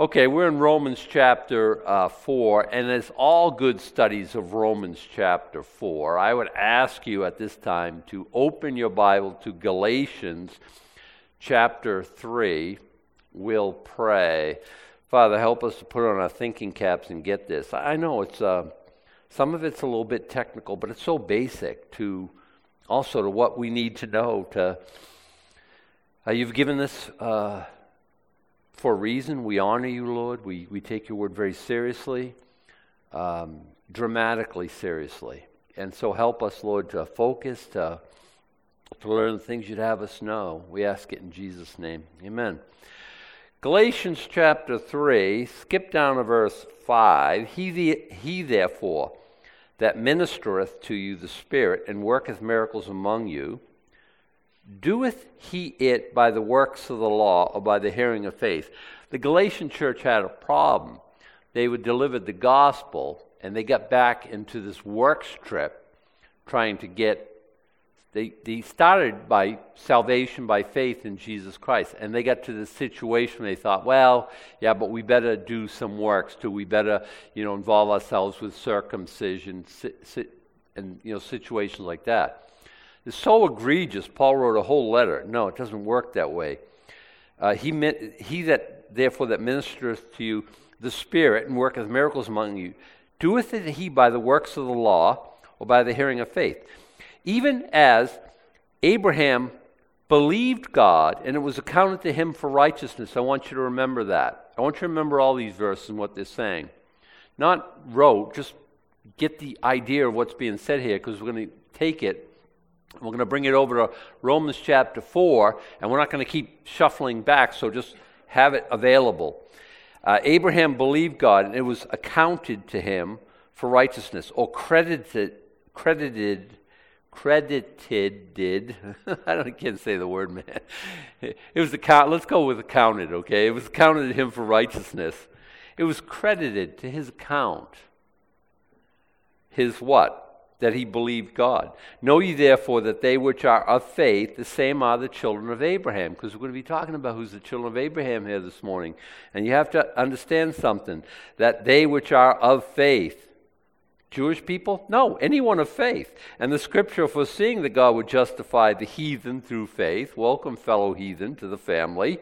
Okay, we're in Romans chapter uh, 4, and as all good studies of Romans chapter 4. I would ask you at this time to open your Bible to Galatians chapter 3. We'll pray. Father, help us to put on our thinking caps and get this. I know it's uh, some of it's a little bit technical, but it's so basic to also to what we need to know. To uh, you've given this. For a reason. We honor you, Lord. We, we take your word very seriously, um, dramatically seriously. And so help us, Lord, to focus, to, to learn the things you'd have us know. We ask it in Jesus' name. Amen. Galatians chapter 3, skip down to verse 5. He, the, he therefore that ministereth to you the Spirit and worketh miracles among you, Doeth he it by the works of the law or by the hearing of faith? The Galatian church had a problem. They would deliver the gospel and they got back into this works trip trying to get they, they started by salvation by faith in Jesus Christ. And they got to this situation where they thought, well, yeah, but we better do some works too. We better, you know, involve ourselves with circumcision and, you know, situations like that. It's so egregious, Paul rote a whole letter. No, it doesn't work that way. Uh, he, meant, he that, therefore, that ministereth to you the Spirit and worketh miracles among you, doeth it he by the works of the law or by the hearing of faith. Even as Abraham believed God and it was accounted to him for righteousness. I want you to remember that. I want you to remember all these verses and what they're saying. Not wrote, just get the idea of what's being said here because we're going to take it we're going to bring it over to Romans chapter 4, and we're not going to keep shuffling back, so just have it available. Uh, Abraham believed God, and it was accounted to him for righteousness, or credited, credited, credited, did. I don't, I can't say the word, man. It was account, let's go with accounted, okay? It was accounted to him for righteousness. It was credited to his account. His what? That he believed God. Know ye therefore that they which are of faith, the same are the children of Abraham. Because we're going to be talking about who's the children of Abraham here this morning. And you have to understand something that they which are of faith, Jewish people? No, anyone of faith. And the scripture foreseeing that God would justify the heathen through faith, welcome, fellow heathen, to the family,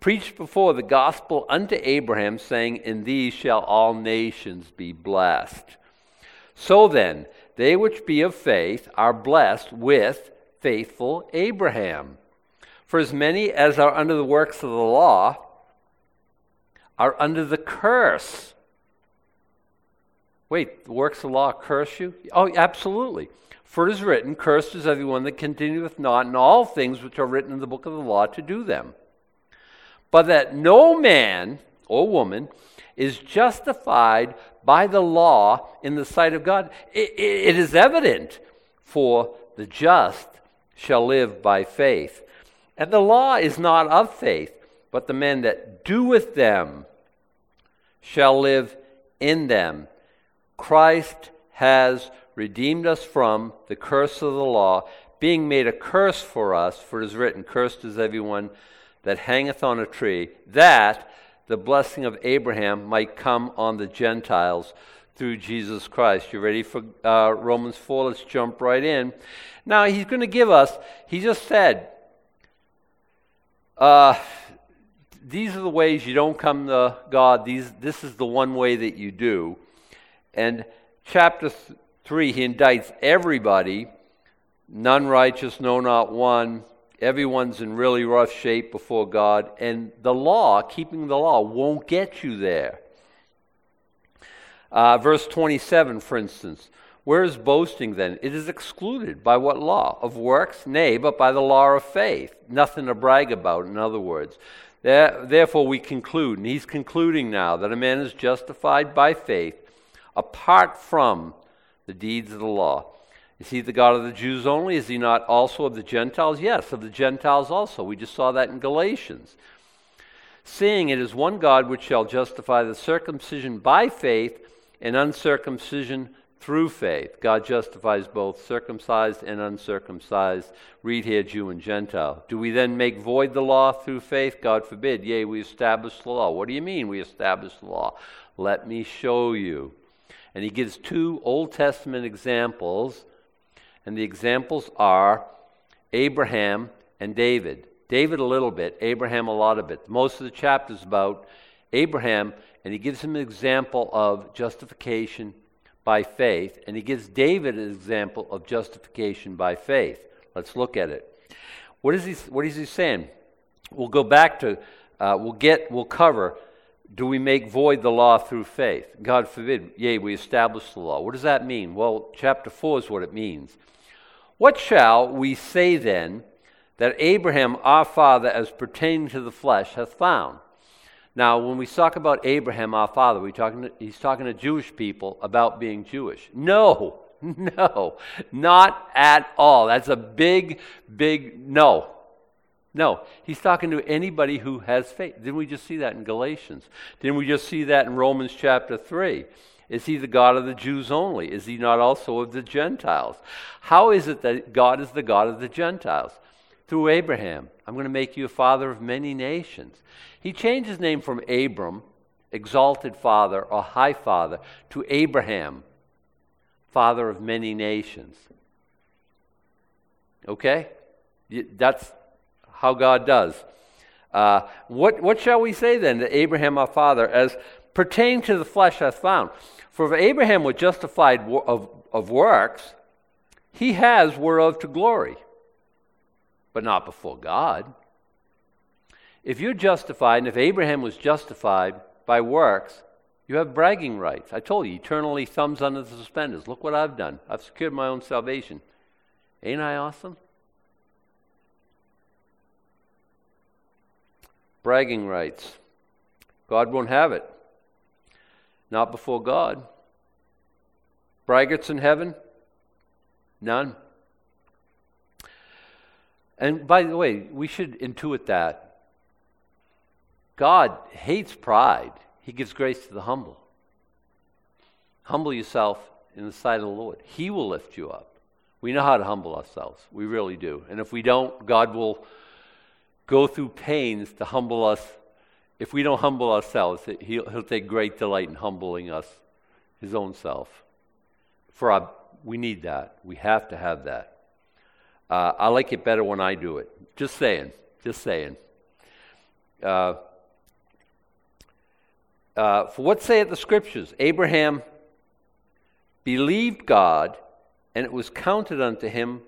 preached before the gospel unto Abraham, saying, In these shall all nations be blessed. So then, they which be of faith are blessed with faithful Abraham. For as many as are under the works of the law are under the curse. Wait, the works of the law curse you? Oh, absolutely. For it is written, Cursed is everyone that continueth not in all things which are written in the book of the law to do them. But that no man or woman is justified by the law in the sight of God. it, it is evident, for the just shall live by faith. And the law is not of faith, but the man that doeth them shall live in them. Christ has redeemed us from the curse of the law, being made a curse for us, for it is written, Cursed is everyone that hangeth on a tree, that the blessing of Abraham might come on the Gentiles through Jesus Christ. You ready for uh, Romans 4? Let's jump right in. Now, he's going to give us, he just said, uh, these are the ways you don't come to God. These, this is the one way that you do. And chapter th- 3, he indicts everybody none righteous, no, not one everyone's in really rough shape before God, and the law, keeping the law, won't get you there. Uh, verse 27, for instance. Where is boasting then? It is excluded. By what law? Of works? Nay, but by the law of faith. Nothing to brag about, in other words. Therefore, we conclude, and he's concluding now, that a man is justified by faith apart from the deeds of the law. Is he the God of the Jews only? Is he not also of the Gentiles? Yes, of the Gentiles also. We just saw that in Galatians. Seeing it is one God which shall justify the circumcision by faith and uncircumcision through faith. God justifies both circumcised and uncircumcised. Read here, Jew and Gentile. Do we then make void the law through faith? God forbid. Yea, we establish the law. What do you mean we establish the law? Let me show you. And he gives two Old Testament examples, and the examples are Abraham and David. David a little bit, Abraham a lot of it. Most of the chapter is about Abraham, and he gives him an example of justification by faith, and he gives David an example of justification by faith. Let's look at it. What is he, what is he saying? We'll go back to, uh, we'll get, we'll cover, do we make void the law through faith? God forbid, yea, we establish the law. What does that mean? Well, chapter 4 is what it means. What shall we say then that Abraham our father, as pertaining to the flesh, hath found? Now, when we talk about Abraham, our father, we talking to, he's talking to Jewish people about being Jewish. No, no, not at all. That's a big, big no. No, he's talking to anybody who has faith. Didn't we just see that in Galatians? Didn't we just see that in Romans chapter 3? Is he the God of the Jews only? Is he not also of the Gentiles? How is it that God is the God of the Gentiles? Through Abraham. I'm going to make you a father of many nations. He changed his name from Abram, exalted father or high father, to Abraham, father of many nations. Okay? That's how God does. Uh, what, what shall we say then to Abraham our father as pertaining to the flesh hath found? For if Abraham was justified of, of works, he has whereof to glory, but not before God. If you're justified, and if Abraham was justified by works, you have bragging rights. I told you, eternally thumbs under the suspenders. Look what I've done. I've secured my own salvation. Ain't I awesome? Bragging rights. God won't have it. Not before God. Braggarts in heaven? None. And by the way, we should intuit that God hates pride, He gives grace to the humble. Humble yourself in the sight of the Lord, He will lift you up. We know how to humble ourselves. We really do. And if we don't, God will go through pains to humble us. If we don't humble ourselves, He'll, he'll take great delight in humbling us, His own self. For our, we need that. We have to have that. Uh, I like it better when I do it. Just saying. Just saying. Uh, uh, for what say the scriptures? Abraham believed God, and it was counted unto him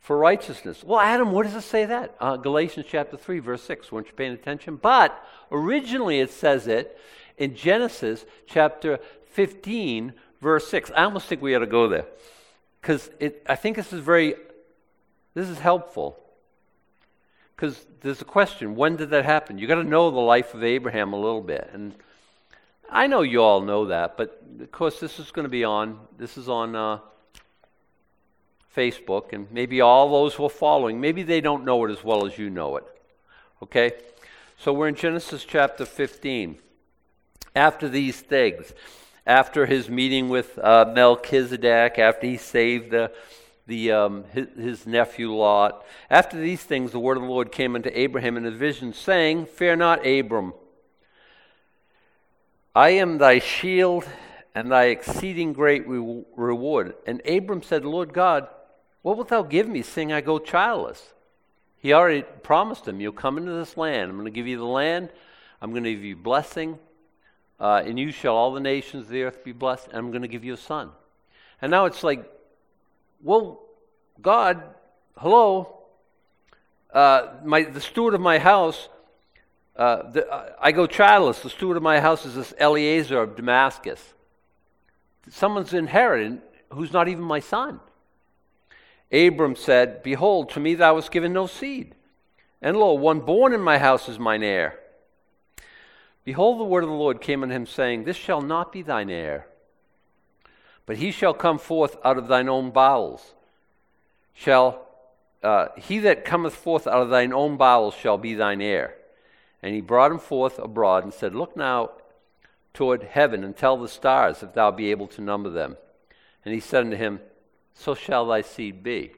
for righteousness. Well, Adam, what does it say that? Uh, Galatians chapter 3, verse 6. Weren't you paying attention? But originally it says it in Genesis chapter 15, verse 6. I almost think we ought to go there. Because I think this is very, this is helpful. Because there's a question when did that happen? You've got to know the life of Abraham a little bit. And I know you all know that, but of course, this is going to be on. This is on uh, Facebook, and maybe all those who are following, maybe they don't know it as well as you know it. Okay? So we're in Genesis chapter 15. After these things, after his meeting with uh, Melchizedek, after he saved the, the, um, his, his, nephew Lot, after these things, the word of the Lord came unto Abraham in a vision, saying, Fear not, Abram. I am thy shield and thy exceeding great re- reward. And Abram said, Lord God, what wilt thou give me, seeing I go childless? He already promised him, You'll come into this land. I'm going to give you the land. I'm going to give you blessing. Uh, and you shall all the nations of the earth be blessed. And I'm going to give you a son. And now it's like, well, God, hello. Uh, my, the steward of my house uh, the, uh, I go childless. The steward of my house is this Eliezer of Damascus. Someone's inherited who's not even my son. Abram said, Behold, to me thou wast given no seed. And lo, one born in my house is mine heir. Behold, the word of the Lord came unto him, saying, This shall not be thine heir, but he shall come forth out of thine own bowels. Shall uh, he that cometh forth out of thine own bowels shall be thine heir. And he brought him forth abroad and said, Look now toward heaven and tell the stars if thou be able to number them. And he said unto him, So shall thy seed be.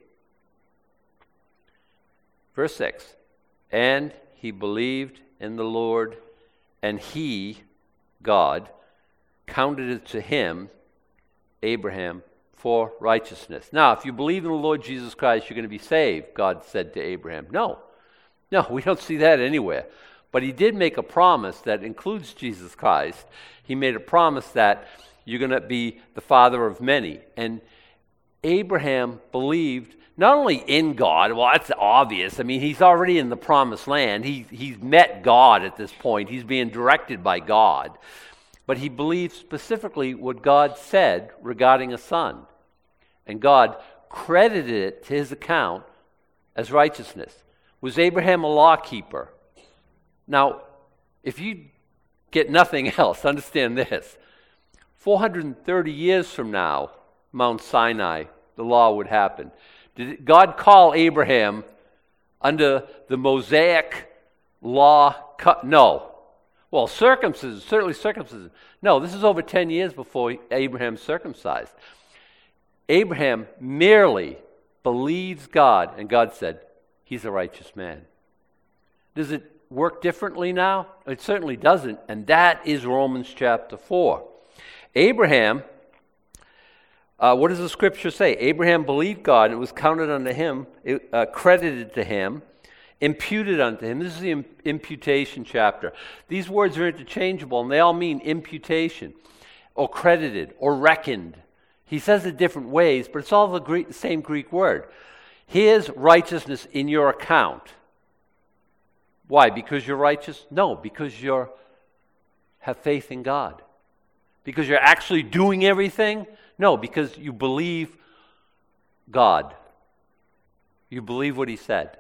Verse 6 And he believed in the Lord, and he, God, counted it to him, Abraham, for righteousness. Now, if you believe in the Lord Jesus Christ, you're going to be saved, God said to Abraham. No. No, we don't see that anywhere. But he did make a promise that includes Jesus Christ. He made a promise that you're going to be the father of many. And Abraham believed not only in God, well, that's obvious. I mean, he's already in the promised land. He, he's met God at this point, he's being directed by God. But he believed specifically what God said regarding a son. And God credited it to his account as righteousness. Was Abraham a law keeper? Now, if you get nothing else, understand this 430 years from now, Mount Sinai, the law would happen. Did God call Abraham under the Mosaic law? No. Well, circumcision, certainly circumcision. No, this is over 10 years before Abraham circumcised. Abraham merely believes God, and God said, He's a righteous man. Does it work differently now? It certainly doesn't, and that is Romans chapter 4. Abraham, uh, what does the scripture say? Abraham believed God, and it was counted unto him, it, uh, credited to him, imputed unto him. This is the imputation chapter. These words are interchangeable, and they all mean imputation, or credited, or reckoned. He says it different ways, but it's all the Greek, same Greek word. His righteousness in your account. Why? Because you're righteous? No, because you have faith in God. Because you're actually doing everything? No, because you believe God. You believe what He said.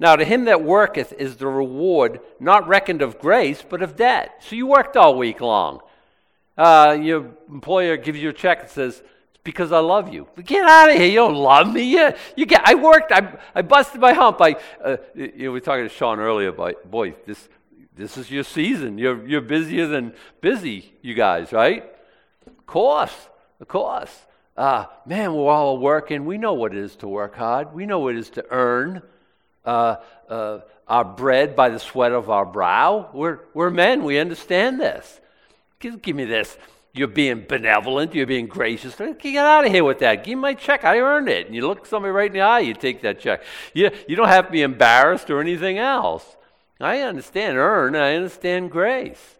Now, to him that worketh is the reward not reckoned of grace, but of debt. So you worked all week long. Uh, your employer gives you a check that says, because I love you. Get out of here. You don't love me. You, you get, I worked. I, I busted my hump. I, uh, you know, we were talking to Sean earlier about, boy, this, this is your season. You're, you're busier than busy, you guys, right? Of course, of course. Uh, man, we're all working. We know what it is to work hard. We know what it is to earn uh, uh, our bread by the sweat of our brow. We're, we're men. We understand this. Give, give me this. You're being benevolent. You're being gracious. Get out of here with that. Give me my check. I earned it. And you look somebody right in the eye, you take that check. You, you don't have to be embarrassed or anything else. I understand earn, I understand grace.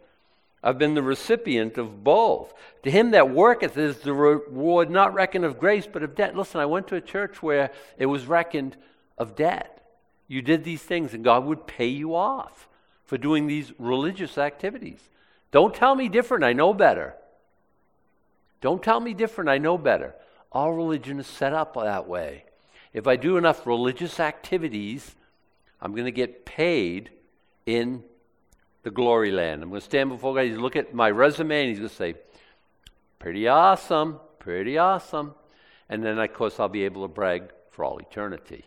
I've been the recipient of both. To him that worketh is the reward not reckoned of grace, but of debt. Listen, I went to a church where it was reckoned of debt. You did these things, and God would pay you off for doing these religious activities. Don't tell me different, I know better. Don't tell me different, I know better. All religion is set up that way. If I do enough religious activities, I'm going to get paid in the glory land. I'm going to stand before God. He's look at my resume and he's going to say, pretty awesome, pretty awesome. And then, of course, I'll be able to brag for all eternity,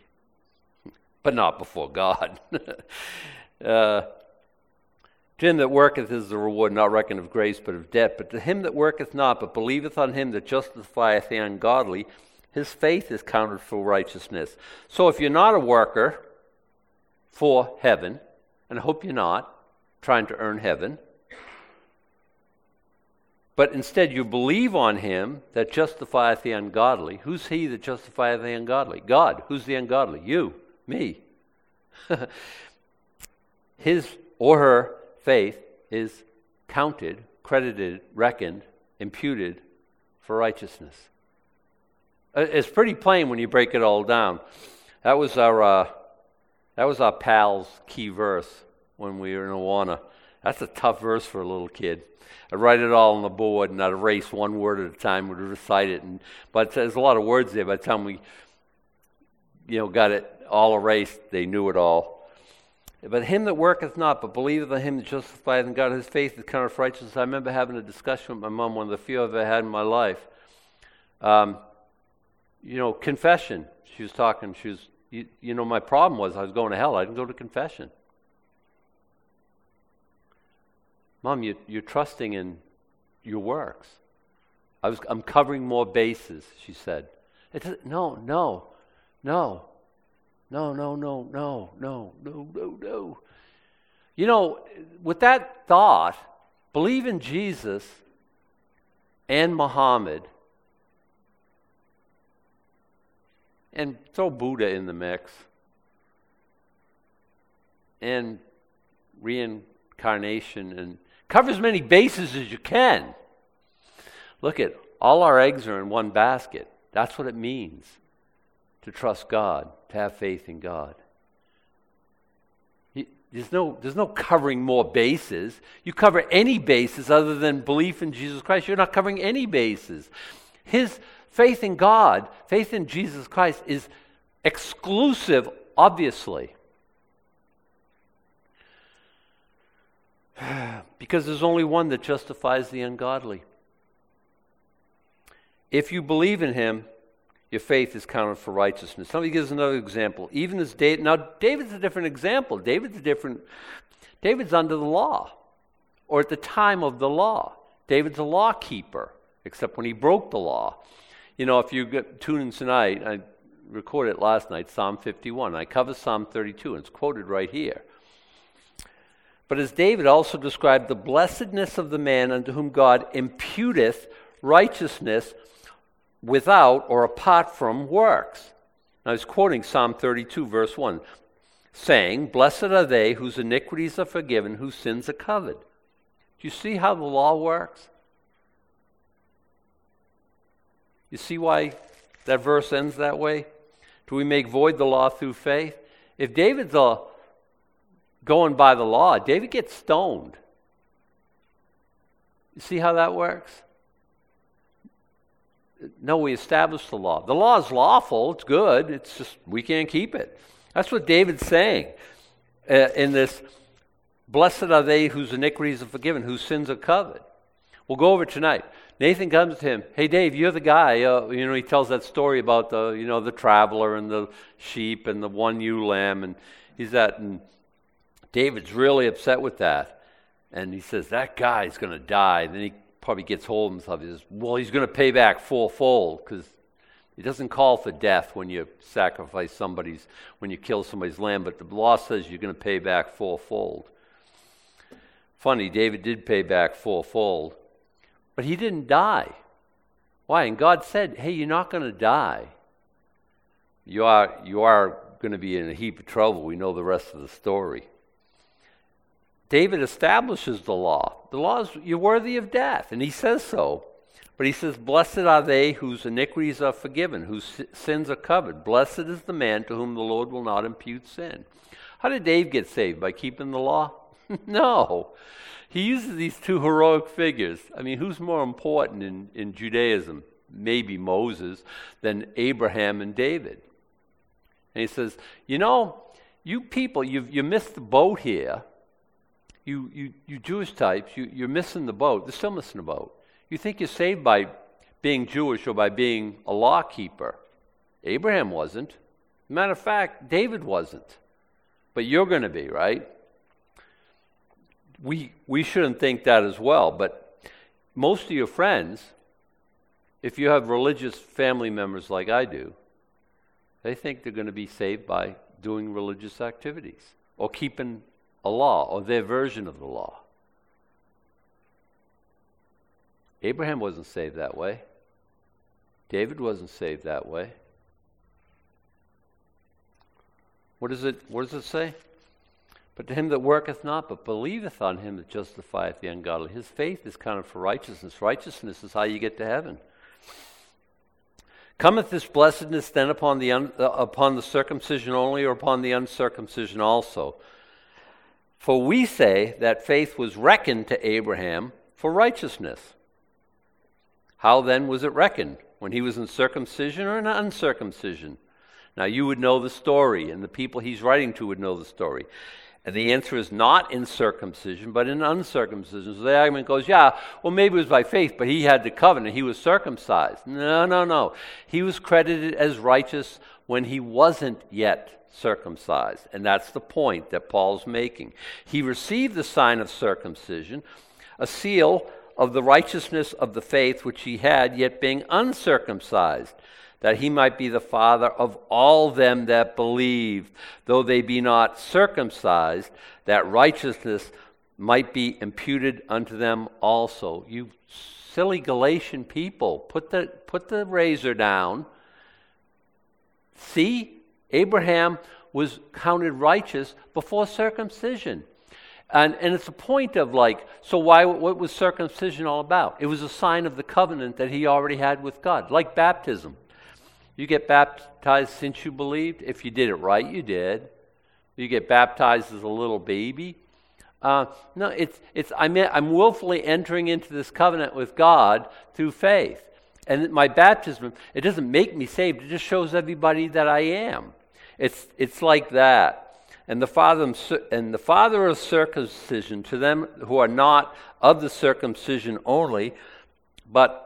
but not before God. uh, to him that worketh is the reward not reckoned of grace, but of debt. But to him that worketh not, but believeth on him that justifieth the ungodly, his faith is counted for righteousness. So if you're not a worker for heaven, and I hope you're not trying to earn heaven. But instead, you believe on him that justifieth the ungodly. Who's he that justifieth the ungodly? God. Who's the ungodly? You, me. His or her faith is counted, credited, reckoned, imputed for righteousness. Uh, it's pretty plain when you break it all down. That was our. Uh, that was our pal's key verse when we were in Awana. That's a tough verse for a little kid. I'd write it all on the board and I'd erase one word at a time, would recite it. And, but there's a lot of words there. By the time we you know, got it all erased, they knew it all. But him that worketh not, but believeth on him that justifieth in God, his faith is counted for righteousness. I remember having a discussion with my mom, one of the few I've ever had in my life. Um, you know, confession. She was talking, she was you, you know, my problem was I was going to hell. I didn't go to confession. Mom, you, you're trusting in your works. I was, I'm covering more bases, she said. no, no, no, no, no, no, no, no, no, no, no. You know, with that thought, believe in Jesus and Muhammad and throw Buddha in the mix and reincarnation and cover as many bases as you can. Look at all our eggs are in one basket. That's what it means to trust God, to have faith in God. There's no, there's no covering more bases. You cover any bases other than belief in Jesus Christ. You're not covering any bases. His faith in God, faith in Jesus Christ, is exclusive, obviously. because there's only one that justifies the ungodly. If you believe in him, your faith is counted for righteousness. Let me give another example. Even as David, now David's a different example. David's a different, David's under the law, or at the time of the law. David's a law keeper, except when he broke the law. You know, if you get, tune in tonight, I recorded it last night, Psalm 51. I cover Psalm 32, and it's quoted right here. But as David also described the blessedness of the man unto whom God imputeth righteousness without or apart from works. Now he's quoting Psalm 32, verse 1, saying, Blessed are they whose iniquities are forgiven, whose sins are covered. Do you see how the law works? You see why that verse ends that way? Do we make void the law through faith? If David's a going by the law, David gets stoned. You see how that works? No, we established the law. The law is lawful, it's good, it's just we can't keep it. That's what David's saying uh, in this Blessed are they whose iniquities are forgiven, whose sins are covered. We'll go over tonight. Nathan comes to him. Hey, Dave, you're the guy. Uh, you know, he tells that story about the, you know, the traveler and the sheep and the one ewe lamb, and he's at, and David's really upset with that. And he says, That guy's going to die. Then he probably gets hold of himself. He says, Well, he's going to pay back fourfold because it doesn't call for death when you sacrifice somebody's, when you kill somebody's lamb, but the law says you're going to pay back fourfold. Funny, David did pay back fourfold, but he didn't die. Why? And God said, Hey, you're not going to die. You are, you are going to be in a heap of trouble. We know the rest of the story. David establishes the law. The law is you're worthy of death, and he says so. But he says, Blessed are they whose iniquities are forgiven, whose sins are covered. Blessed is the man to whom the Lord will not impute sin. How did Dave get saved? By keeping the law? no. He uses these two heroic figures. I mean, who's more important in, in Judaism? Maybe Moses than Abraham and David. And he says, You know, you people, you've, you missed the boat here you, you, you Jewish types, you, you're missing the boat. They're still missing the boat. You think you're saved by being Jewish or by being a law keeper. Abraham wasn't. Matter of fact, David wasn't. But you're going to be, right? We, we shouldn't think that as well, but most of your friends, if you have religious family members like I do, they think they're going to be saved by doing religious activities or keeping a law or their version of the law. Abraham wasn't saved that way. David wasn't saved that way. What does it what does it say? But to him that worketh not, but believeth on him that justifieth the ungodly. His faith is counted for righteousness. Righteousness is how you get to heaven. Cometh this blessedness then upon the, un, uh, upon the circumcision only, or upon the uncircumcision also? For we say that faith was reckoned to Abraham for righteousness. How then was it reckoned? When he was in circumcision or in uncircumcision? Now you would know the story, and the people he's writing to would know the story. And the answer is not in circumcision, but in uncircumcision. So the argument goes, yeah, well, maybe it was by faith, but he had the covenant. He was circumcised. No, no, no. He was credited as righteous when he wasn't yet circumcised. And that's the point that Paul's making. He received the sign of circumcision, a seal of the righteousness of the faith which he had, yet being uncircumcised, that he might be the father of all them that believe, though they be not circumcised, that righteousness might be imputed unto them also. You silly Galatian people, put the, put the razor down. See, Abraham was counted righteous before circumcision. And, and it's a point of like, so why, what was circumcision all about? It was a sign of the covenant that he already had with God, like baptism. You get baptized since you believed. If you did it right, you did. You get baptized as a little baby. Uh, no, it's, it's I'm, I'm willfully entering into this covenant with God through faith. And my baptism, it doesn't make me saved, it just shows everybody that I am. It's, it's like that. And the, father, and the father of circumcision to them who are not of the circumcision only, but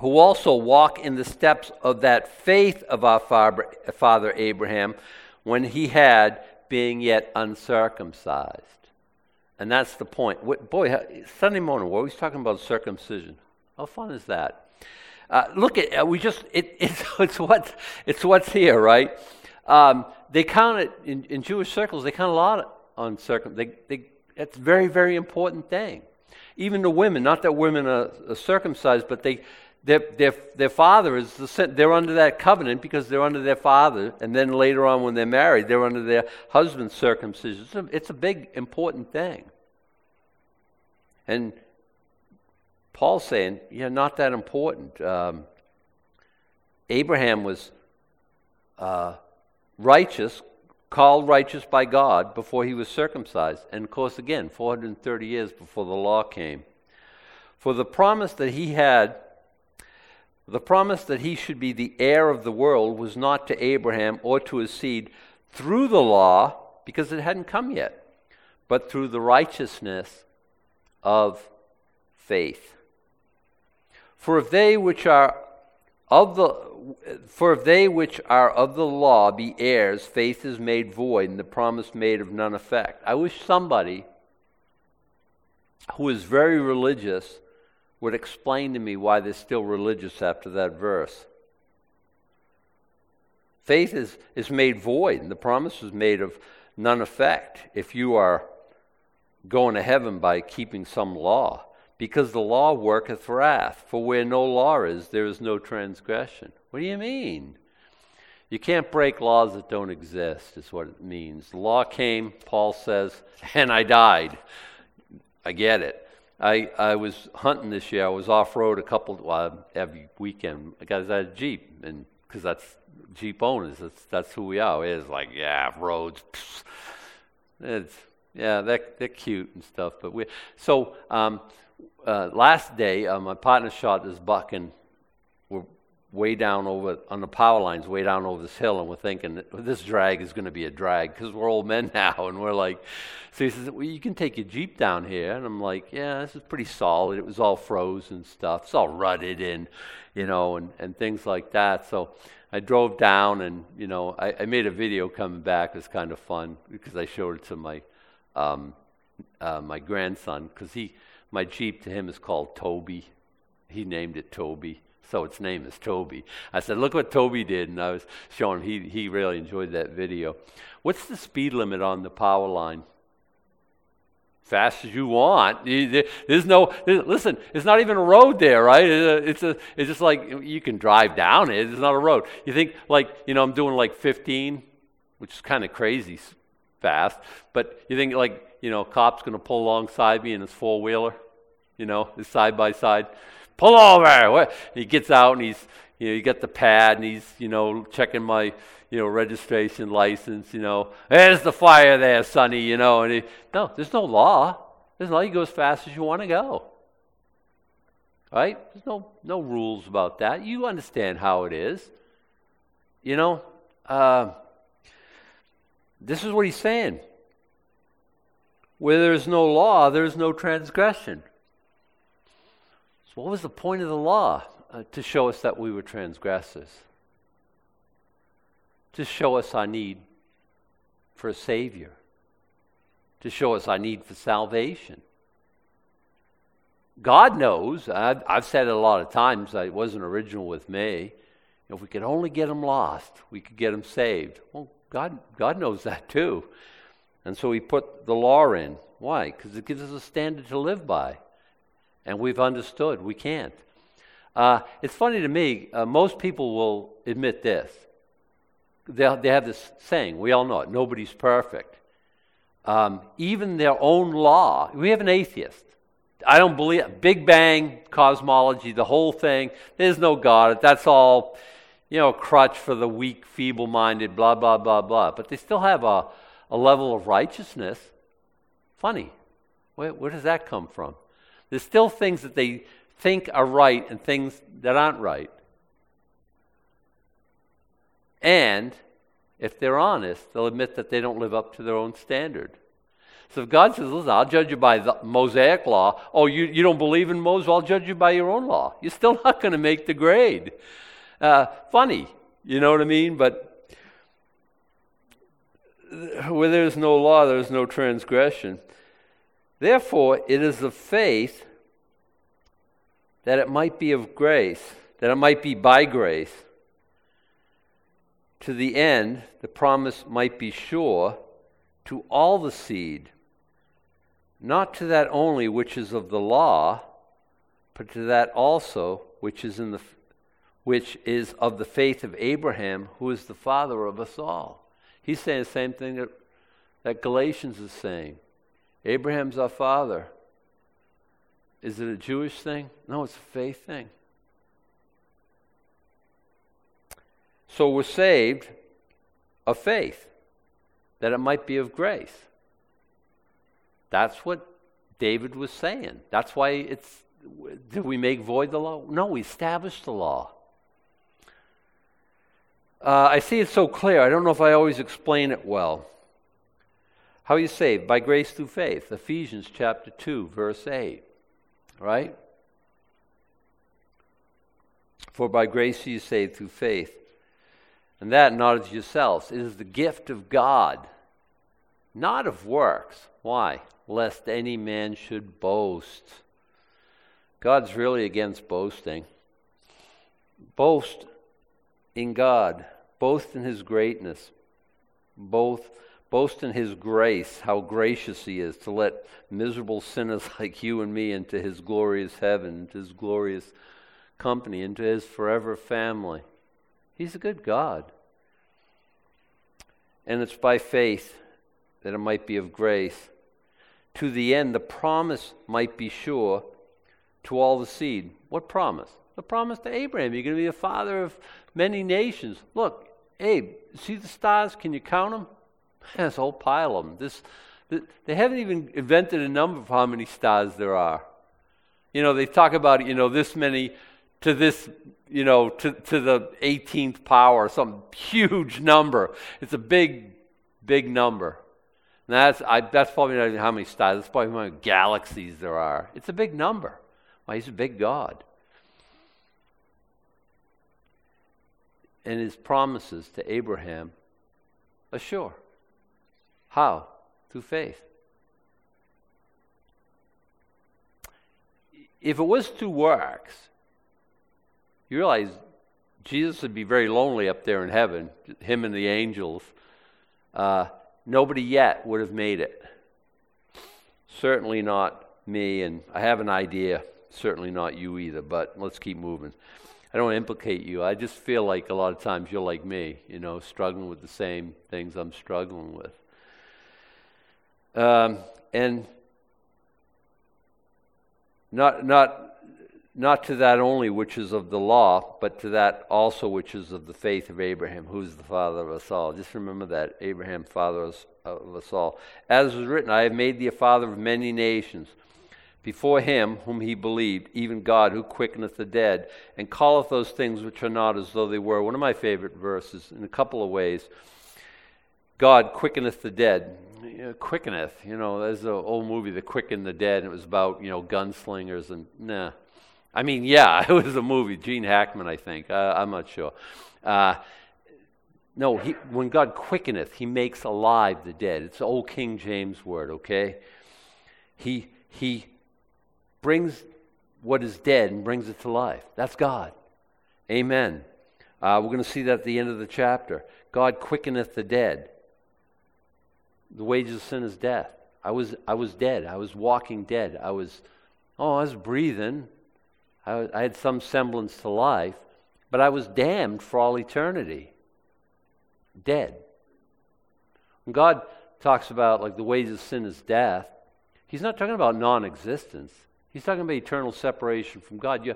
who also walk in the steps of that faith of our father Abraham when he had, being yet uncircumcised. And that's the point. Boy, Sunday morning, we're always talking about circumcision. How fun is that? Uh, look at uh, we just it, it's it's what it's what's here, right? Um, they count it in, in, Jewish circles. They count a lot on circum. They, it's a very very important thing. Even the women, not that women are, are circumcised, but they their, their, their father is the, they're under that covenant because they're under their father and then later on when they're married they're under their husband's circumcision. It's a, it's a big important thing. And paul's saying yeah not that important. Um, abraham was uh, righteous called righteous by god before he was circumcised. And of course again 430 years before the law came. For the promise that he had the promise that he should be the heir of the world was not to Abraham or to his seed through the law, because it hadn't come yet, but through the righteousness of faith. For if they which are of the for if they which are of the law be heirs, faith is made void, and the promise made of none effect. I wish somebody who is very religious would explain to me why they're still religious after that verse. Faith is, is made void, and the promise is made of none effect if you are going to heaven by keeping some law. Because the law worketh wrath, for where no law is, there is no transgression. What do you mean? You can't break laws that don't exist, is what it means. Law came, Paul says, and I died. I get it. I, I was hunting this year. I was off road a couple well, every weekend. I got a Jeep, and because that's Jeep owners, that's that's who we are. It's like yeah, roads. It's yeah, they're they're cute and stuff. But we so um, uh, last day, uh, my partner shot this buck, and way down over on the power lines, way down over this hill, and we're thinking this drag is going to be a drag because we're old men now, and we're like, so he says, well, you can take your jeep down here, and I'm like, yeah, this is pretty solid. It was all frozen stuff, it's all rutted and you know, and and things like that. So. I drove down and you know I, I made a video coming back. It was kind of fun because I showed it to my um, uh, my grandson because he my Jeep to him is called Toby. He named it Toby so its name is Toby. I said, Look what Toby did. And I was showing him, he, he really enjoyed that video. What's the speed limit on the power line? Fast as you want. There's no, listen, it's not even a road there, right? It's, a, it's just like you can drive down it. It's not a road. You think, like, you know, I'm doing like 15, which is kind of crazy fast, but you think, like, you know, cop's going to pull alongside me in his four wheeler, you know, his side by side pull over. He gets out and he's, you know, he got the pad and he's, you know, checking my, you know, registration license, you know. There's the fire there, Sonny, you know. And he, no, there's no law. There's no, you go as fast as you want to go. Right? There's no, no rules about that. You understand how it is. You know, uh, this is what he's saying. Where there's no law, there's no transgression. What was the point of the law? Uh, to show us that we were transgressors, to show us our need for a Savior, to show us our need for salvation. God knows. I've, I've, said it a lot of times. It wasn't original with me. If we could only get them lost, we could get them saved. Well, God, God knows that too. And so He put the law in. Why? Because it gives us a standard to live by. And we've understood we can't. Uh, it's funny to me, uh, most people will admit this. They, they have this saying, we all know it nobody's perfect. Um, even their own law, we have an atheist. I don't believe Big Bang cosmology, the whole thing. There's no God. That's all, you know, crutch for the weak, feeble-minded, blah blah blah blah. But they still have a, a level of righteousness. Funny, where, where does that come from? There's still things that they think are right and things that aren't right. And if they're honest, they'll admit that they don't live up to their own standard. So if God says, listen, I'll judge you by the Mosaic law, oh, you, you don't believe in Moses, I'll judge you by your own law. You're still not going to make the grade. Uh, funny, you know what I mean? But where there's no law, there's no transgression. Therefore, it is of faith that it might be of grace, that it might be by grace. To the end, the promise might be sure to all the seed, not to that only which is of the law, but to that also which is in the which is of the faith of Abraham, who is the father of us all. He's saying the same thing that, that Galatians is saying. Abraham's our father. Is it a Jewish thing? No, it's a faith thing. So we're saved of faith, that it might be of grace. That's what David was saying. That's why it's. Did we make void the law? No, we established the law. Uh, I see it so clear. I don't know if I always explain it well. How are you saved? By grace through faith. Ephesians chapter 2, verse 8 right? For by grace are you saved through faith. And that not of yourselves. It is the gift of God, not of works. Why? Lest any man should boast. God's really against boasting. Boast in God, boast in his greatness, both Boast in his grace, how gracious he is to let miserable sinners like you and me into his glorious heaven, into his glorious company, into his forever family. He's a good God. And it's by faith that it might be of grace. To the end, the promise might be sure to all the seed. What promise? The promise to Abraham. You're going to be a father of many nations. Look, Abe, see the stars? Can you count them? There's a whole pile of them. This, they haven't even invented a number of how many stars there are. You know, they talk about, you know, this many to this, you know, to, to the 18th power, some huge number. It's a big, big number. And that's, I, that's probably not even how many stars, that's probably how many galaxies there are. It's a big number. Why, he's a big God. And his promises to Abraham are sure. How? Through faith. If it was through works, you realize Jesus would be very lonely up there in heaven, him and the angels. Uh, nobody yet would have made it. Certainly not me, and I have an idea. Certainly not you either, but let's keep moving. I don't implicate you. I just feel like a lot of times you're like me, you know, struggling with the same things I'm struggling with. Um, and not, not, not to that only which is of the law, but to that also which is of the faith of Abraham, who is the father of us all. Just remember that Abraham, father of us all. As was written, I have made thee a father of many nations. Before him whom he believed, even God who quickeneth the dead, and calleth those things which are not as though they were. One of my favorite verses in a couple of ways. God quickeneth the dead you know, quickeneth. You know, there's an old movie, The Quick and the Dead, and it was about you know gunslingers and nah. I mean, yeah, it was a movie. Gene Hackman, I think. Uh, I'm not sure. Uh, no, he, when God quickeneth, He makes alive the dead. It's the old King James word. Okay. He he brings what is dead and brings it to life. That's God. Amen. Uh, we're going to see that at the end of the chapter. God quickeneth the dead. The wages of sin is death. I was, I was dead. I was walking dead. I was, oh, I was breathing. I, I had some semblance to life, but I was damned for all eternity. Dead. When God talks about like the wages of sin is death, He's not talking about non existence. He's talking about eternal separation from God. You,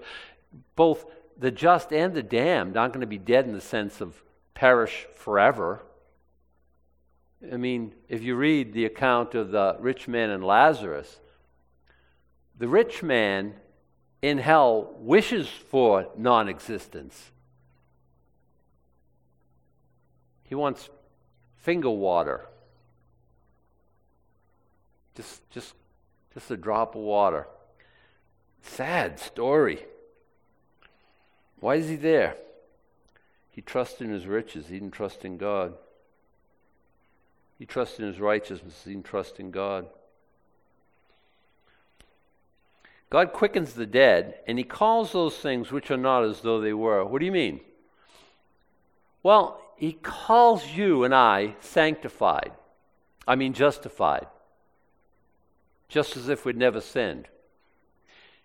both the just and the damned aren't going to be dead in the sense of perish forever. I mean, if you read the account of the rich man and Lazarus, the rich man in hell wishes for non existence. He wants finger water. Just, just, just a drop of water. Sad story. Why is he there? He trusted in his riches, he didn't trust in God. He trusted in his righteousness, he didn't trust in God. God quickens the dead, and he calls those things which are not as though they were. What do you mean? Well, he calls you and I sanctified. I mean, justified. Just as if we'd never sinned.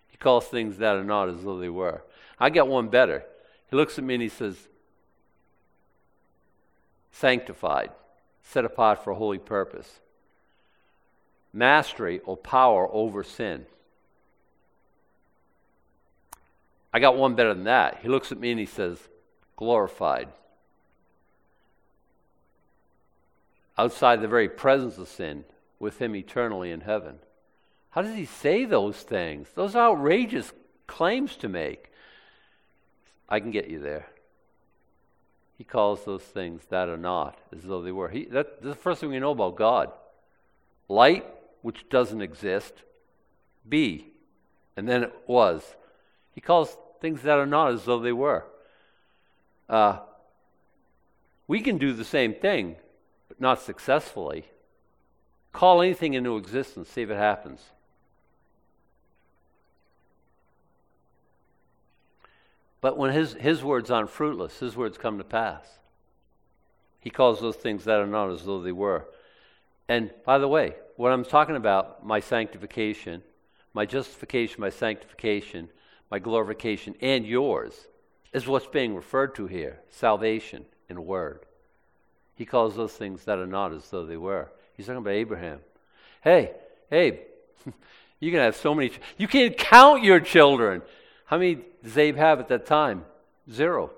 He calls things that are not as though they were. I got one better. He looks at me and he says, Sanctified, set apart for a holy purpose. Mastery or power over sin. I got one better than that. He looks at me and he says, Glorified. Outside the very presence of sin, with him eternally in heaven. How does he say those things? Those outrageous claims to make. I can get you there. He calls those things that are not as though they were. He, that, that's the first thing we know about God. Light, which doesn't exist, be, and then it was. He calls things that are not as though they were. Uh, we can do the same thing, but not successfully. Call anything into existence, see if it happens. But when his, his words aren't fruitless, his words come to pass. He calls those things that are not as though they were. And by the way, what I'm talking about, my sanctification, my justification, my sanctification, my glorification, and yours, is what's being referred to here salvation in word. He calls those things that are not as though they were. He's talking about Abraham. Hey, hey, you can have so many, you can't count your children. How many does Abe have at that time? Zero.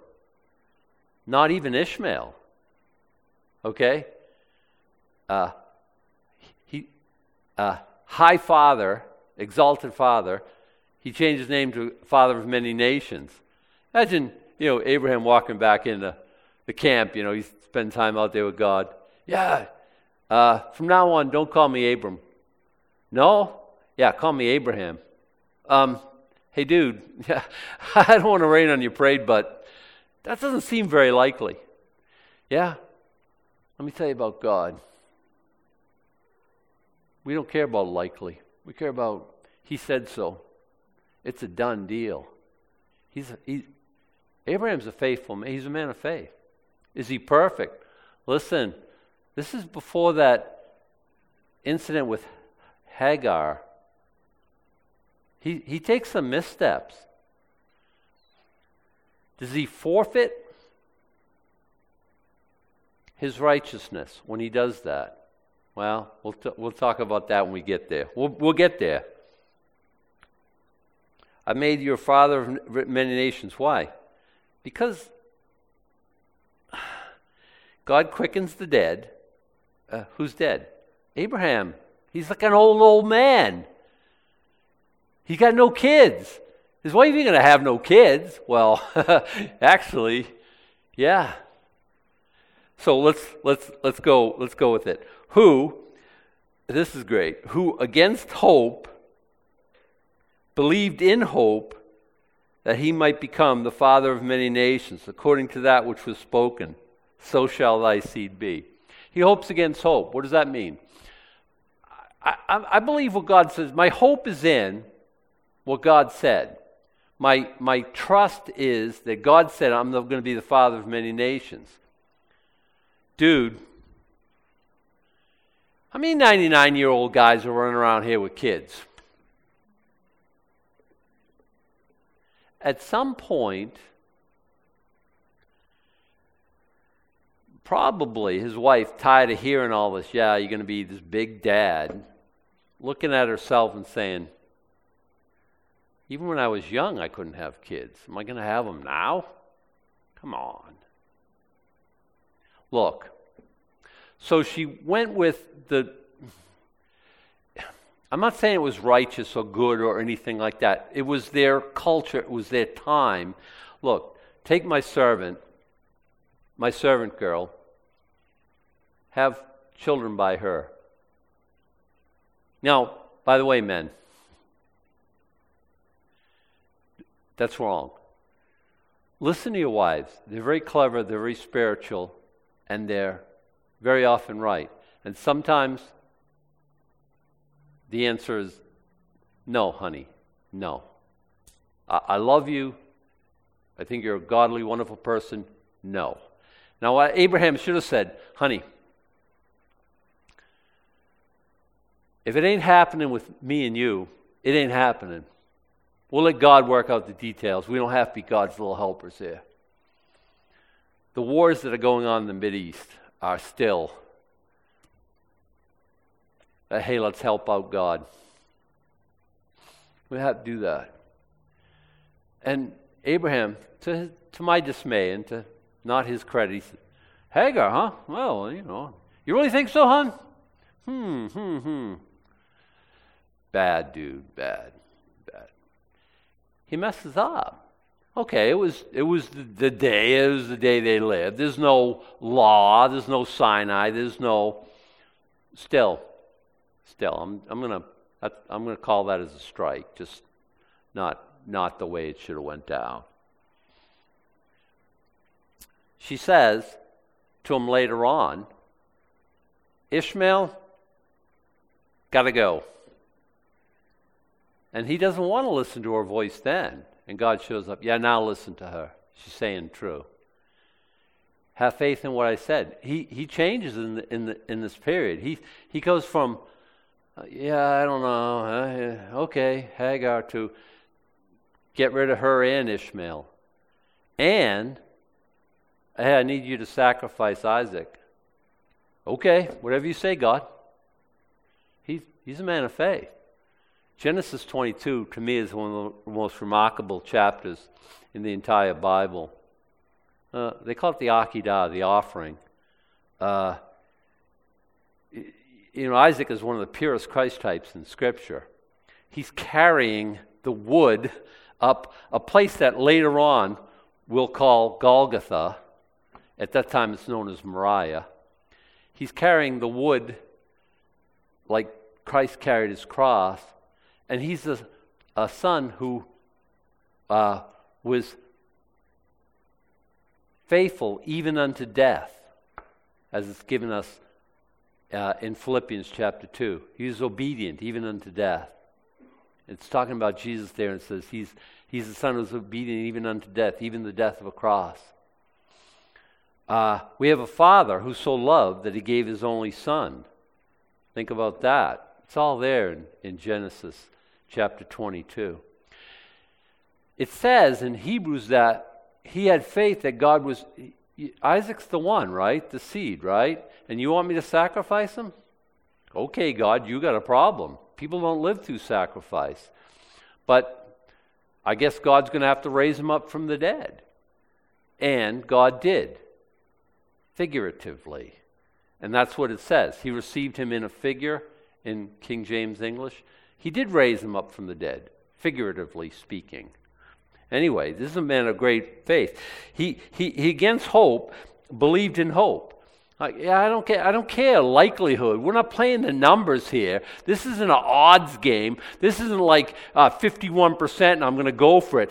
Not even Ishmael. Okay? Uh, he, uh, High Father, exalted Father, he changed his name to Father of Many Nations. Imagine, you know, Abraham walking back into the camp, you know, he spending time out there with God. Yeah, uh, from now on, don't call me Abram. No? Yeah, call me Abraham. Um, hey, dude, I don't want to rain on your parade, but that doesn't seem very likely. Yeah? Let me tell you about God. We don't care about likely. We care about He said so. It's a done deal. He's, he, Abraham's a faithful man. He's a man of faith. Is he perfect? Listen, this is before that incident with Hagar he, he takes some missteps. Does he forfeit his righteousness when he does that? Well, we'll, t- we'll talk about that when we get there. We'll, we'll get there. I made you a father of many nations. Why? Because God quickens the dead. Uh, who's dead? Abraham. He's like an old, old man. He's got no kids. His wife ain't going to have no kids. Well, actually, yeah. So let's let's let's go let's go with it. Who this is great. Who against hope believed in hope that he might become the father of many nations according to that which was spoken, so shall thy seed be. He hopes against hope. What does that mean? I, I, I believe what God says. My hope is in what God said. my, my trust is that God said, I'm going to be the father of many nations. Dude, how many 99 year old guys are running around here with kids? At some point, probably his wife, tired of hearing all this, yeah, you're going to be this big dad, looking at herself and saying, even when I was young, I couldn't have kids. Am I going to have them now? Come on. Look, so she went with the. I'm not saying it was righteous or good or anything like that. It was their culture, it was their time. Look, take my servant, my servant girl, have children by her. Now, by the way, men, that's wrong. Listen to your wives. They're very clever, they're very spiritual, and they're very often right. And sometimes the answer is no, honey, no. I, I love you. I think you're a godly, wonderful person. No. Now, Abraham should have said, honey, If it ain't happening with me and you, it ain't happening. We'll let God work out the details. We don't have to be God's little helpers here. The wars that are going on in the East are still, uh, hey, let's help out God. We have to do that. And Abraham, to, to my dismay and to not his credit, he said, Hagar, huh? Well, you know, you really think so, hon? Hmm, hmm, hmm. Bad dude, bad. He messes up. Okay, it was it was the day, it was the day they lived. There's no law, there's no Sinai, there's no still, still. I'm I'm gonna I'm gonna call that as a strike, just not not the way it should have went down. She says to him later on, Ishmael, gotta go. And he doesn't want to listen to her voice then. And God shows up. Yeah, now listen to her. She's saying true. Have faith in what I said. He, he changes in, the, in, the, in this period. He, he goes from, uh, yeah, I don't know, uh, okay, Hagar, to get rid of her and Ishmael. And, hey, I need you to sacrifice Isaac. Okay, whatever you say, God. He's, he's a man of faith. Genesis 22, to me, is one of the most remarkable chapters in the entire Bible. Uh, they call it the Akedah, the offering. Uh, you know, Isaac is one of the purest Christ types in Scripture. He's carrying the wood up a place that later on we'll call Golgotha. At that time, it's known as Moriah. He's carrying the wood like Christ carried his cross and he's a, a son who uh, was faithful even unto death, as it's given us uh, in Philippians chapter 2. He was obedient even unto death. It's talking about Jesus there and says he's, he's the son who's obedient even unto death, even the death of a cross. Uh, we have a father who so loved that he gave his only son. Think about that. It's all there in, in Genesis chapter 22. It says in Hebrews that he had faith that God was. Isaac's the one, right? The seed, right? And you want me to sacrifice him? Okay, God, you got a problem. People don't live through sacrifice. But I guess God's going to have to raise him up from the dead. And God did, figuratively. And that's what it says. He received him in a figure in King James English. He did raise him up from the dead, figuratively speaking. Anyway, this is a man of great faith. He, he, he against hope, believed in hope. Like, yeah, I don't care. I don't care likelihood. We're not playing the numbers here. This isn't an odds game. This isn't like uh, 51% and I'm going to go for it.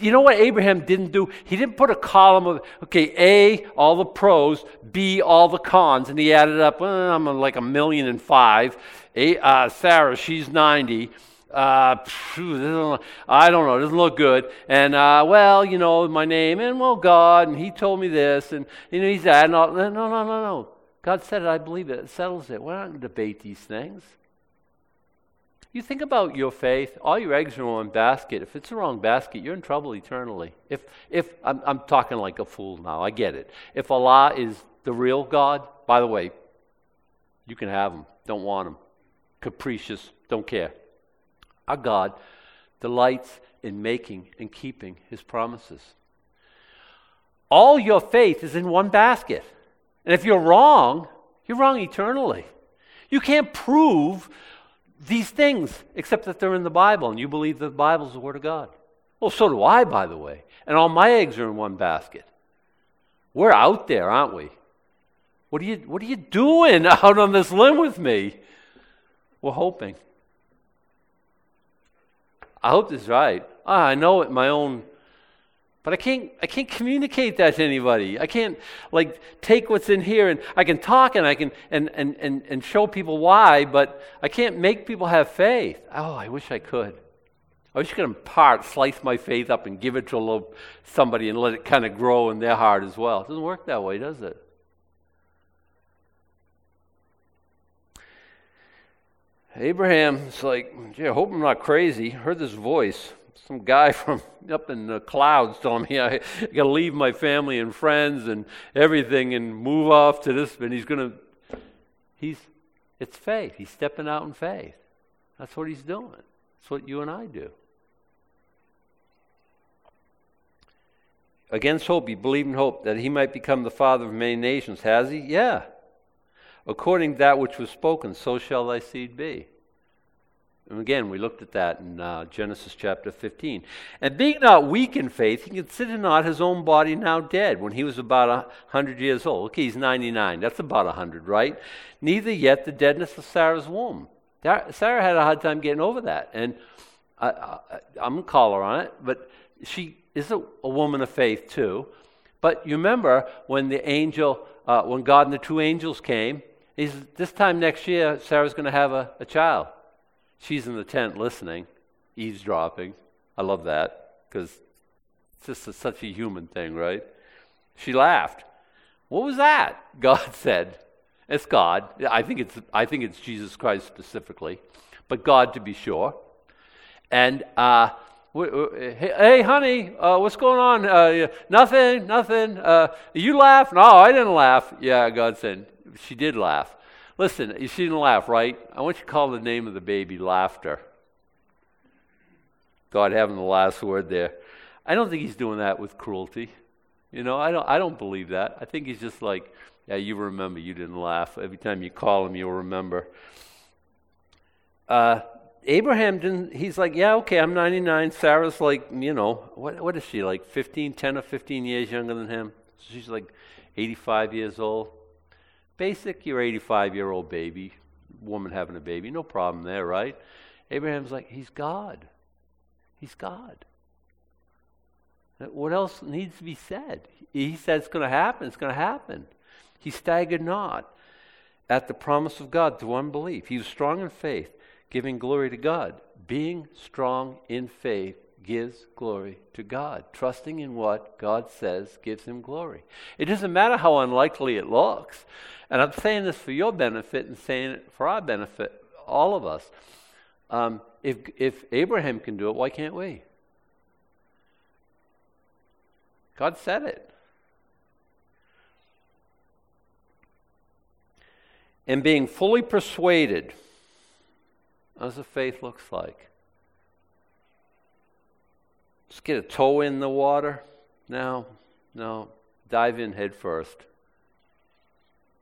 You know what Abraham didn't do? He didn't put a column of, okay, A, all the pros, B, all the cons, and he added up, well, I'm like a million and five. Uh, Sarah, she's 90. Uh, uh, I don't know, it doesn't look good. And, uh, well, you know, my name, and well, God, and He told me this, and, you know, He's that. No, no, no, no, no. God said it, I believe it. It settles it. We're not going to debate these things. You think about your faith, all your eggs are in one basket. If it's the wrong basket, you're in trouble eternally. If, if I'm, I'm talking like a fool now, I get it. If Allah is the real God, by the way, you can have him. Don't want him. Capricious, don't care. Our God delights in making and keeping his promises. All your faith is in one basket. And if you're wrong, you're wrong eternally. You can't prove these things except that they're in the Bible and you believe the Bible's the Word of God. Well, so do I, by the way. And all my eggs are in one basket. We're out there, aren't we? What are you, what are you doing out on this limb with me? We're hoping. I hope this is right. Ah, I know it my own but I can't, I can't communicate that to anybody. I can't like take what's in here and I can talk and I can and, and, and, and show people why, but I can't make people have faith. Oh, I wish I could. I wish I could part, slice my faith up and give it to a little somebody and let it kind of grow in their heart as well. It doesn't work that way, does it? Abraham's like, gee, I hope I'm not crazy. Heard this voice some guy from up in the clouds told me I got to leave my family and friends and everything and move off to this. And he's going to, he's, it's faith. He's stepping out in faith. That's what he's doing. That's what you and I do. Against hope, he believed in hope that he might become the father of many nations. Has he? Yeah. According to that which was spoken, so shall thy seed be. And again, we looked at that in uh, Genesis chapter 15. And being not weak in faith, he considered not his own body now dead when he was about a 100 years old. Okay, he's 99. That's about a 100, right? Neither yet the deadness of Sarah's womb. Sarah had a hard time getting over that. And I, I, I'm going to call her on it, but she is a, a, woman of faith too. But you remember when the angel, uh, when God and the two angels came, he says, This time next year, Sarah's going to have a, a child. She's in the tent listening, eavesdropping. I love that because it's just a, such a human thing, right? She laughed. What was that? God said. It's God. I think it's, I think it's Jesus Christ specifically, but God to be sure. And uh, hey, honey, uh, what's going on? Uh, nothing, nothing. Uh, you laugh? No, I didn't laugh. Yeah, God said. She did laugh. Listen, she didn't laugh, right? I want you to call the name of the baby laughter. God having the last word there. I don't think he's doing that with cruelty. You know, I don't, I don't believe that. I think he's just like, yeah, you remember you didn't laugh. Every time you call him, you'll remember. Uh, Abraham didn't, he's like, yeah, okay, I'm 99. Sarah's like, you know, what, what is she, like 15, 10 or 15 years younger than him? So She's like 85 years old. Basic, your 85 year old baby, woman having a baby, no problem there, right? Abraham's like, He's God. He's God. What else needs to be said? He said it's going to happen. It's going to happen. He staggered not at the promise of God through unbelief. He was strong in faith, giving glory to God. Being strong in faith gives glory to God. Trusting in what God says gives him glory. It doesn't matter how unlikely it looks. And I'm saying this for your benefit and saying it for our benefit, all of us. Um, if, if Abraham can do it, why can't we? God said it. And being fully persuaded, as the faith looks like. Just get a toe in the water? No, no. Dive in head first.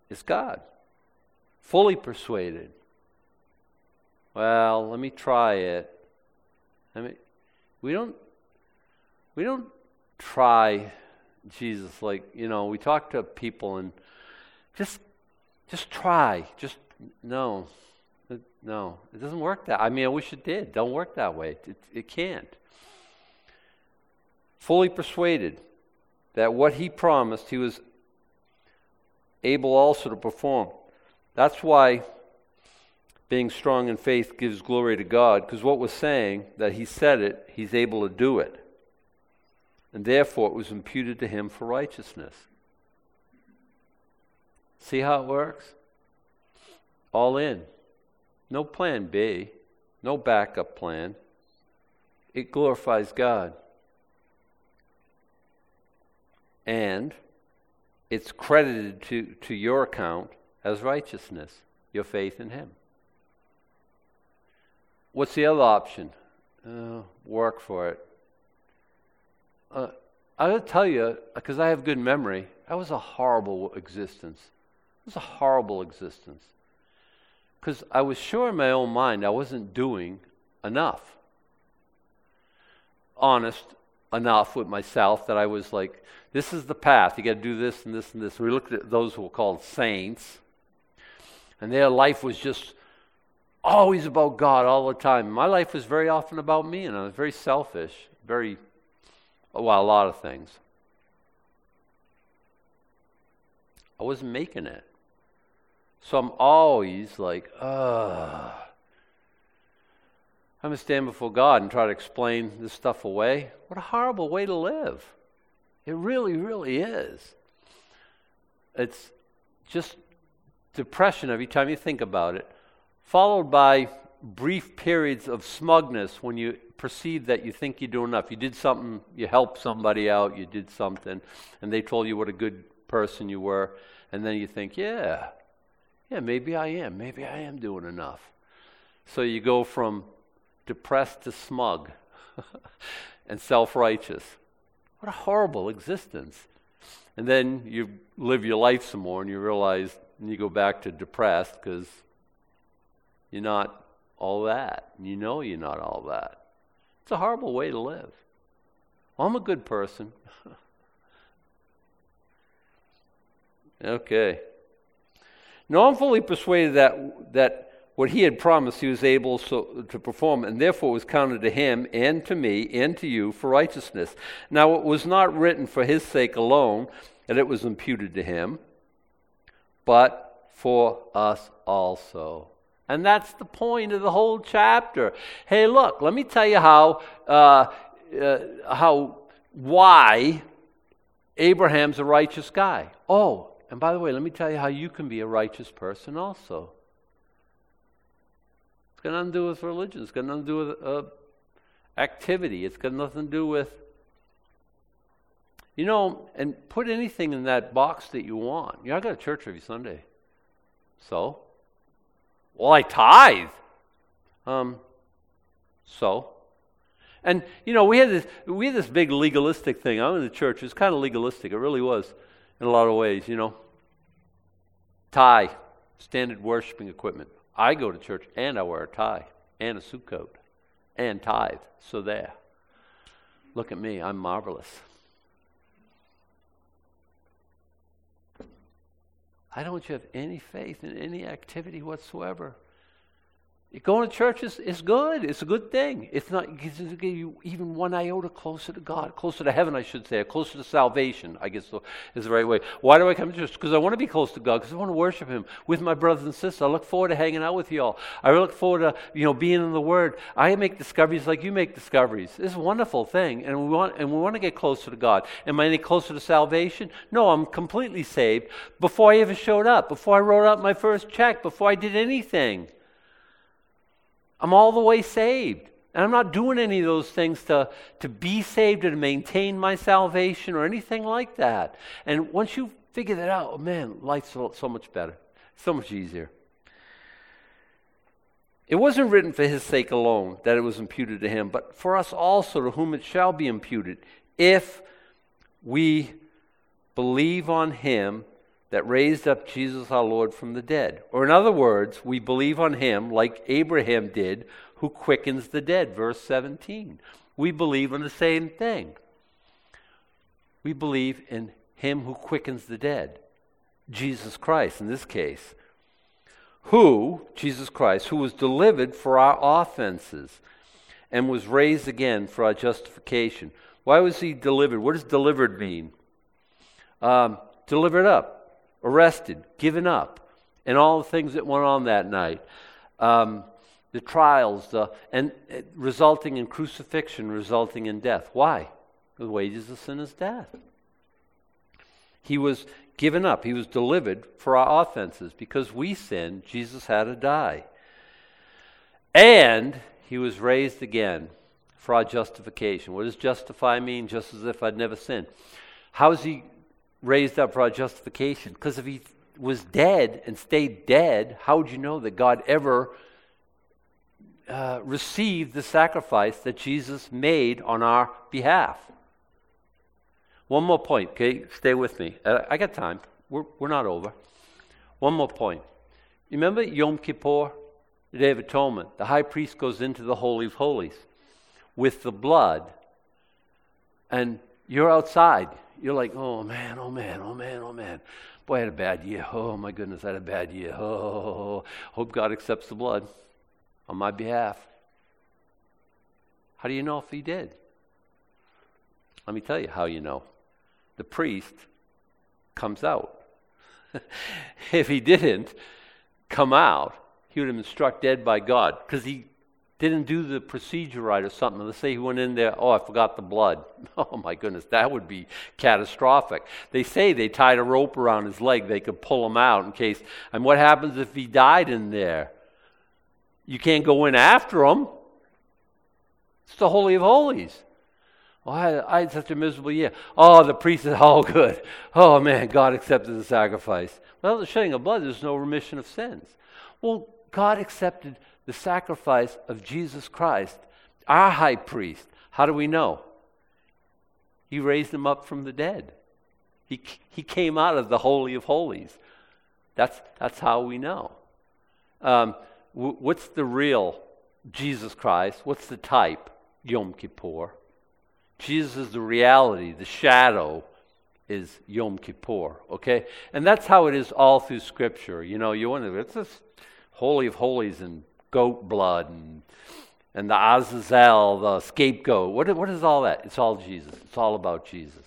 It's God. Fully persuaded. Well, let me try it. I mean, we don't we don't try Jesus like, you know, we talk to people and just just try. Just no. No, it doesn't work that. I mean, I wish it did. Don't work that way. It, it can't. Fully persuaded that what he promised, he was able also to perform. That's why being strong in faith gives glory to God, because what we're saying, that he said it, he's able to do it. And therefore it was imputed to him for righteousness. See how it works? All in. No plan B, no backup plan. It glorifies God. And it's credited to, to your account as righteousness, your faith in Him. What's the other option? Uh, work for it. Uh, I will tell you, because I have good memory, that was a horrible existence. It was a horrible existence. Because I was sure in my own mind I wasn't doing enough. Honest enough with myself that I was like, this is the path. You got to do this and this and this. We looked at those who were called saints, and their life was just always about God all the time. My life was very often about me, and I was very selfish, very, well, a lot of things. I wasn't making it. So I'm always like, ugh. I'm going to stand before God and try to explain this stuff away. What a horrible way to live. It really, really is. It's just depression every time you think about it followed by brief periods of smugness when you perceive that you think you do enough. You did something, you helped somebody out, you did something, and they told you what a good person you were, and then you think, yeah, yeah, maybe I am. Maybe I am doing enough. So you go from depressed to smug and self righteous. What a horrible existence. And then you live your life some more and you realize, and you go back to depressed because you're not all that. You know you're not all that. It's a horrible way to live. Well, I'm a good person. okay. Now I'm fully persuaded that, that what he had promised he was able so, to perform, and therefore was counted to him and to me and to you for righteousness. Now, it was not written for his sake alone that it was imputed to him, but for us also. And that's the point of the whole chapter. Hey, look, let me tell you how, uh, uh, how, why Abraham's a righteous guy. Oh, and by the way, let me tell you how you can be a righteous person also. Got nothing to do with religion. It's got nothing to do with uh, activity. It's got nothing to do with, you know, and put anything in that box that you want. You know, I go to church every Sunday. So? Well, I tithe. Um, so? And, you know, we had this, we had this big legalistic thing. I'm in the church. It was kind of legalistic. It really was in a lot of ways, you know. Tie, standard worshiping equipment. I go to church and I wear a tie and a suit coat and tithe. So there. Look at me. I'm marvelous. I don't have any faith in any activity whatsoever. Going to church is, is good. It's a good thing. It's not it you even one iota closer to God, closer to heaven, I should say, closer to salvation, I guess is the right way. Why do I come to church? Because I want to be close to God, because I want to worship Him with my brothers and sisters. I look forward to hanging out with you all. I look forward to you know being in the Word. I make discoveries like you make discoveries. It's a wonderful thing, and we want and we want to get closer to God. Am I any closer to salvation? No, I'm completely saved before I ever showed up, before I wrote out my first check, before I did anything. I'm all the way saved. And I'm not doing any of those things to, to be saved or to maintain my salvation or anything like that. And once you figure that out, oh man, life's so, so much better, so much easier. It wasn't written for his sake alone that it was imputed to him, but for us also, to whom it shall be imputed, if we believe on him that raised up Jesus our Lord from the dead. Or, in other words, we believe on him like Abraham did, who quickens the dead. Verse 17. We believe in the same thing. We believe in him who quickens the dead, Jesus Christ in this case, who, Jesus Christ, who was delivered for our offenses and was raised again for our justification. Why was he delivered? What does delivered mean? Um, delivered up arrested, given up, and all the things that went on that night. um, the trials, the, and uh, resulting in crucifixion, resulting in death. Why? The wages of sin is death. He was given up, he was delivered for our offenses. Because we sinned, Jesus had to die. And he was raised again for our justification. What does justify mean? Just as if I'd never sinned. How is he raised up for our justification? Because if he was dead and stayed dead, how would you know that God ever uh, received the sacrifice that Jesus made on our behalf? One more point, okay? Stay with me. Uh, I got time. We're, we're not over. One more point. Remember Yom Kippur, the Day of Atonement? The high priest goes into the Holy of Holies with the blood, and you're outside. You're like, oh man, oh man, oh man, oh man. Boy, I had a bad year. Oh my goodness, I had a bad year. Oh, hope God accepts the blood on my behalf. How do you know if He did? Let me tell you how you know. The priest comes out. if he didn't come out, he would have been struck dead by God because he didn't do the procedure right or something. Let's say he went in there, oh, I forgot the blood. Oh my goodness, that would be catastrophic. They say they tied a rope around his leg, they could pull him out in case. And what happens if he died in there? You can't go in after him. It's the Holy of Holies. Oh, I, I had such a miserable year. Oh, the priest is all good. Oh man, God accepted the sacrifice. Well, the shedding of blood, there's no remission of sins. Well, God accepted the sacrifice of Jesus Christ, our high priest. How do we know? He raised him up from the dead. He, he came out of the Holy of Holies. That's, that's how we know. Um, w- what's the real Jesus Christ? What's the type? Yom Kippur. Jesus is the reality, the shadow is Yom Kippur, okay? And that's how it is all through Scripture. You know, you wonder, it's this Holy of Holies and goat blood and, and the Azazel, the scapegoat. What, what is all that? It's all Jesus. It's all about Jesus.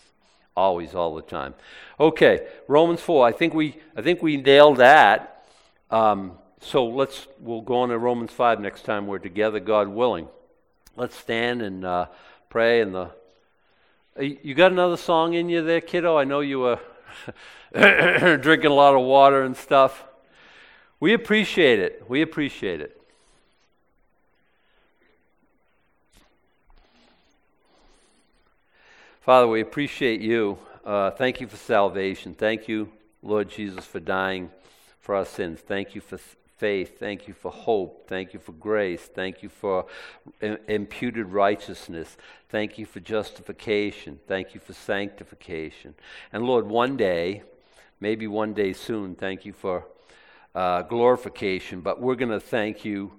Always, all the time. Okay, Romans 4. I think we, I think we nailed that. Um, so let's, we'll go on to Romans 5 next time we're together, God willing. Let's stand and uh, pray. And the, you got another song in you there, kiddo? I know you were drinking a lot of water and stuff. We appreciate it. We appreciate it. Father, we appreciate you. Uh, thank you for salvation. Thank you, Lord Jesus, for dying for our sins. Thank you for faith. Thank you for hope. Thank you for grace. Thank you for imputed righteousness. Thank you for justification. Thank you for sanctification. And Lord, one day, maybe one day soon, thank you for uh, glorification. But we're going to thank you.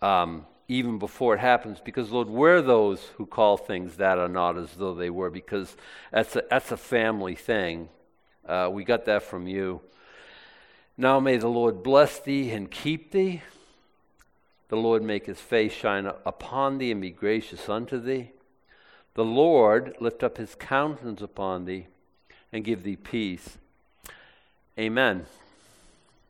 Um, even before it happens because lord we're those who call things that are not as though they were because that's a, that's a family thing. Uh, we got that from you. Now may the lord bless thee and keep thee. The lord make his face shine upon thee and be gracious unto thee. The lord lift up his countenance upon thee and give thee peace. Amen